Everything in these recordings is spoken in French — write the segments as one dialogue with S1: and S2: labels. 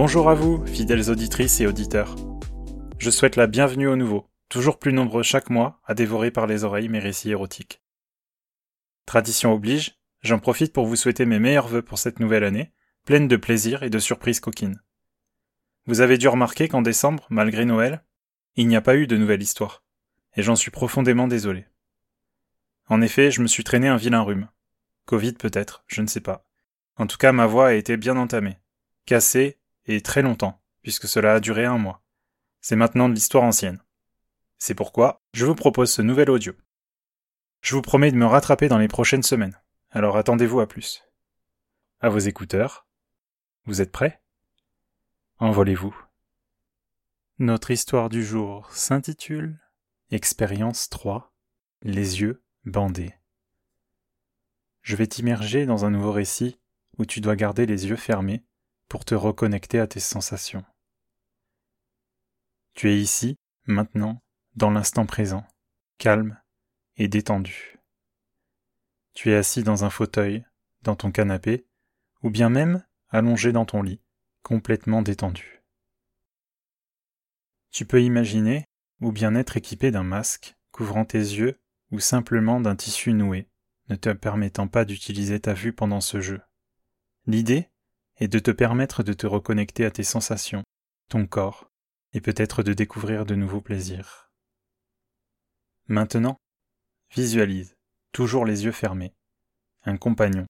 S1: Bonjour à vous, fidèles auditrices et auditeurs. Je souhaite la bienvenue au nouveau, toujours plus nombreux chaque mois à dévorer par les oreilles mes récits érotiques. Tradition oblige, j'en profite pour vous souhaiter mes meilleurs vœux pour cette nouvelle année, pleine de plaisir et de surprises coquines. Vous avez dû remarquer qu'en décembre, malgré Noël, il n'y a pas eu de nouvelle histoire, et j'en suis profondément désolé. En effet, je me suis traîné un vilain rhume. Covid peut-être, je ne sais pas. En tout cas, ma voix a été bien entamée, cassée et très longtemps, puisque cela a duré un mois. C'est maintenant de l'histoire ancienne. C'est pourquoi je vous propose ce nouvel audio. Je vous promets de me rattraper dans les prochaines semaines, alors attendez-vous à plus. À vos écouteurs. Vous êtes prêts? Envolez-vous. Notre histoire du jour s'intitule Expérience 3 Les yeux bandés. Je vais t'immerger dans un nouveau récit où tu dois garder les yeux fermés pour te reconnecter à tes sensations. Tu es ici, maintenant, dans l'instant présent, calme et détendu. Tu es assis dans un fauteuil, dans ton canapé, ou bien même allongé dans ton lit, complètement détendu. Tu peux imaginer, ou bien être équipé d'un masque couvrant tes yeux ou simplement d'un tissu noué, ne te permettant pas d'utiliser ta vue pendant ce jeu. L'idée est de te permettre de te reconnecter à tes sensations, ton corps, et peut-être de découvrir de nouveaux plaisirs. Maintenant, visualise, toujours les yeux fermés, un compagnon,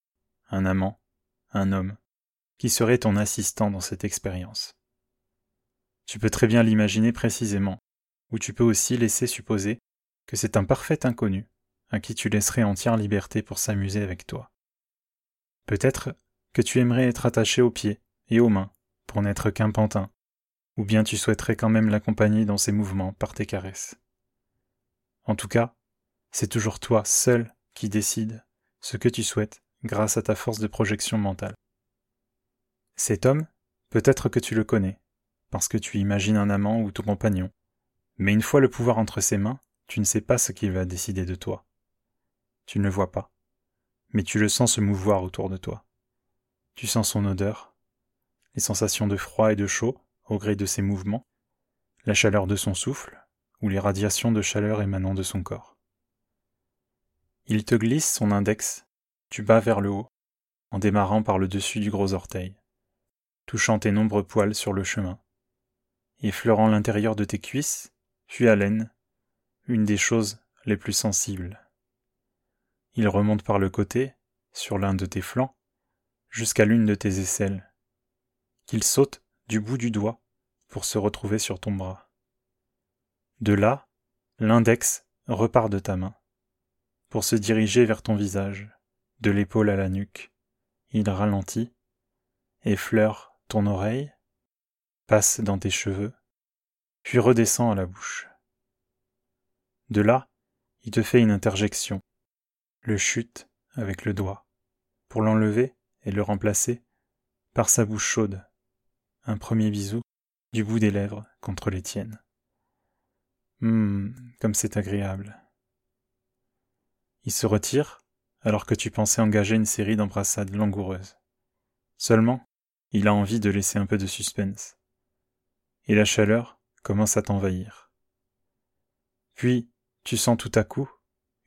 S1: un amant, un homme, qui serait ton assistant dans cette expérience. Tu peux très bien l'imaginer précisément, ou tu peux aussi laisser supposer que c'est un parfait inconnu à qui tu laisserais entière liberté pour s'amuser avec toi. Peut-être que tu aimerais être attaché aux pieds et aux mains pour n'être qu'un pantin, ou bien tu souhaiterais quand même l'accompagner dans ses mouvements par tes caresses. En tout cas, c'est toujours toi seul qui décide ce que tu souhaites grâce à ta force de projection mentale. Cet homme, peut-être que tu le connais, parce que tu imagines un amant ou ton compagnon, mais une fois le pouvoir entre ses mains, tu ne sais pas ce qu'il va décider de toi. Tu ne le vois pas, mais tu le sens se mouvoir autour de toi. Tu sens son odeur, les sensations de froid et de chaud au gré de ses mouvements, la chaleur de son souffle ou les radiations de chaleur émanant de son corps. Il te glisse son index du bas vers le haut, en démarrant par le dessus du gros orteil, touchant tes nombreux poils sur le chemin, effleurant l'intérieur de tes cuisses, puis à l'aine, une des choses les plus sensibles. Il remonte par le côté, sur l'un de tes flancs, jusqu'à l'une de tes aisselles, qu'il saute du bout du doigt pour se retrouver sur ton bras. De là, l'index repart de ta main, pour se diriger vers ton visage, de l'épaule à la nuque. Il ralentit, effleure ton oreille, passe dans tes cheveux, puis redescend à la bouche. De là, il te fait une interjection, le chute avec le doigt, pour l'enlever et le remplacer par sa bouche chaude. Un premier bisou du bout des lèvres contre les tiennes. Hum, comme c'est agréable. Il se retire alors que tu pensais engager une série d'embrassades langoureuses. Seulement, il a envie de laisser un peu de suspense. Et la chaleur commence à t'envahir. Puis, tu sens tout à coup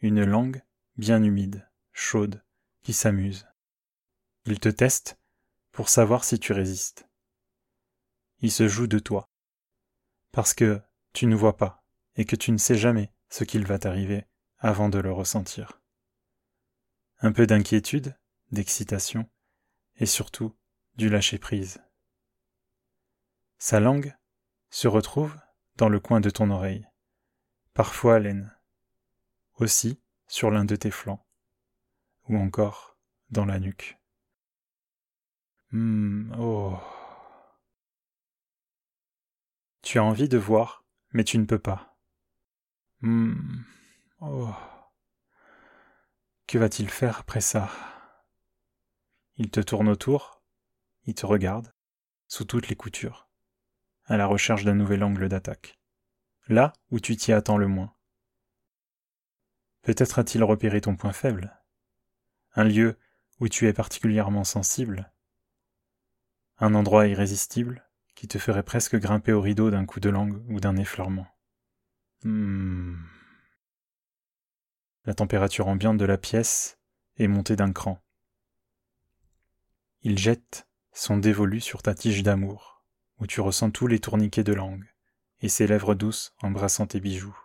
S1: une langue bien humide, chaude, qui s'amuse. Il te teste pour savoir si tu résistes. Il se joue de toi, parce que tu ne vois pas et que tu ne sais jamais ce qu'il va t'arriver avant de le ressentir. Un peu d'inquiétude, d'excitation, et surtout du lâcher-prise. Sa langue se retrouve dans le coin de ton oreille, parfois à l'aine, aussi sur l'un de tes flancs, ou encore dans la nuque. Hmm, oh. Tu as envie de voir, mais tu ne peux pas. Hmm, oh. Que va-t-il faire après ça? Il te tourne autour, il te regarde, sous toutes les coutures, à la recherche d'un nouvel angle d'attaque, là où tu t'y attends le moins. Peut-être a-t-il repéré ton point faible, un lieu où tu es particulièrement sensible, un endroit irrésistible qui te ferait presque grimper au rideau d'un coup de langue ou d'un effleurement. Hmm. La température ambiante de la pièce est montée d'un cran. Il jette son dévolu sur ta tige d'amour, où tu ressens tous les tourniquets de langue, et ses lèvres douces embrassant tes bijoux.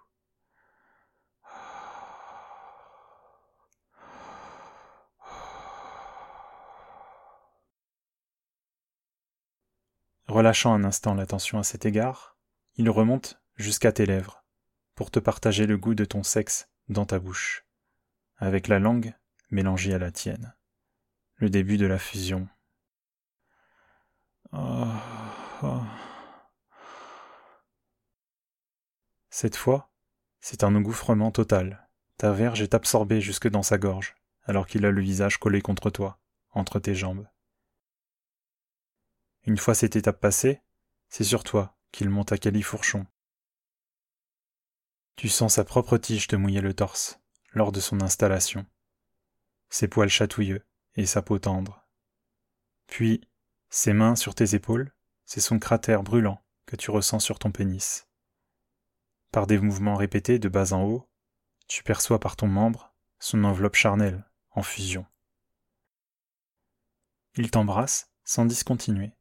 S1: Relâchant un instant l'attention à cet égard, il remonte jusqu'à tes lèvres, pour te partager le goût de ton sexe dans ta bouche, avec la langue mélangée à la tienne. Le début de la fusion. Oh, oh. Cette fois, c'est un engouffrement total. Ta verge est absorbée jusque dans sa gorge, alors qu'il a le visage collé contre toi, entre tes jambes. Une fois cette étape passée, c'est sur toi qu'il monte à califourchon. Tu sens sa propre tige te mouiller le torse lors de son installation, ses poils chatouilleux et sa peau tendre. Puis, ses mains sur tes épaules, c'est son cratère brûlant que tu ressens sur ton pénis. Par des mouvements répétés de bas en haut, tu perçois par ton membre son enveloppe charnelle en fusion. Il t'embrasse sans discontinuer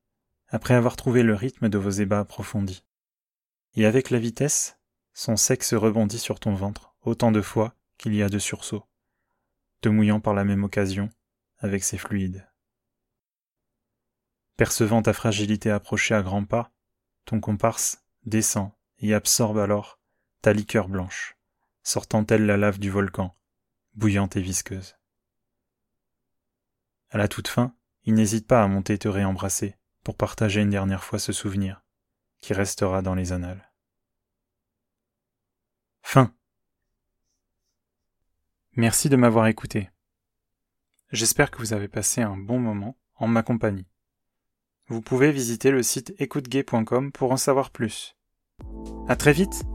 S1: après avoir trouvé le rythme de vos ébats approfondis. Et avec la vitesse, son sexe rebondit sur ton ventre autant de fois qu'il y a de sursauts, te mouillant par la même occasion avec ses fluides. Percevant ta fragilité approcher à grands pas, ton comparse descend et absorbe alors ta liqueur blanche, sortant telle la lave du volcan, bouillante et visqueuse. À la toute fin, il n'hésite pas à monter te réembrasser, pour partager une dernière fois ce souvenir qui restera dans les annales. Fin. Merci de m'avoir écouté. J'espère que vous avez passé un bon moment en ma compagnie. Vous pouvez visiter le site écoutegay.com pour en savoir plus. À très vite!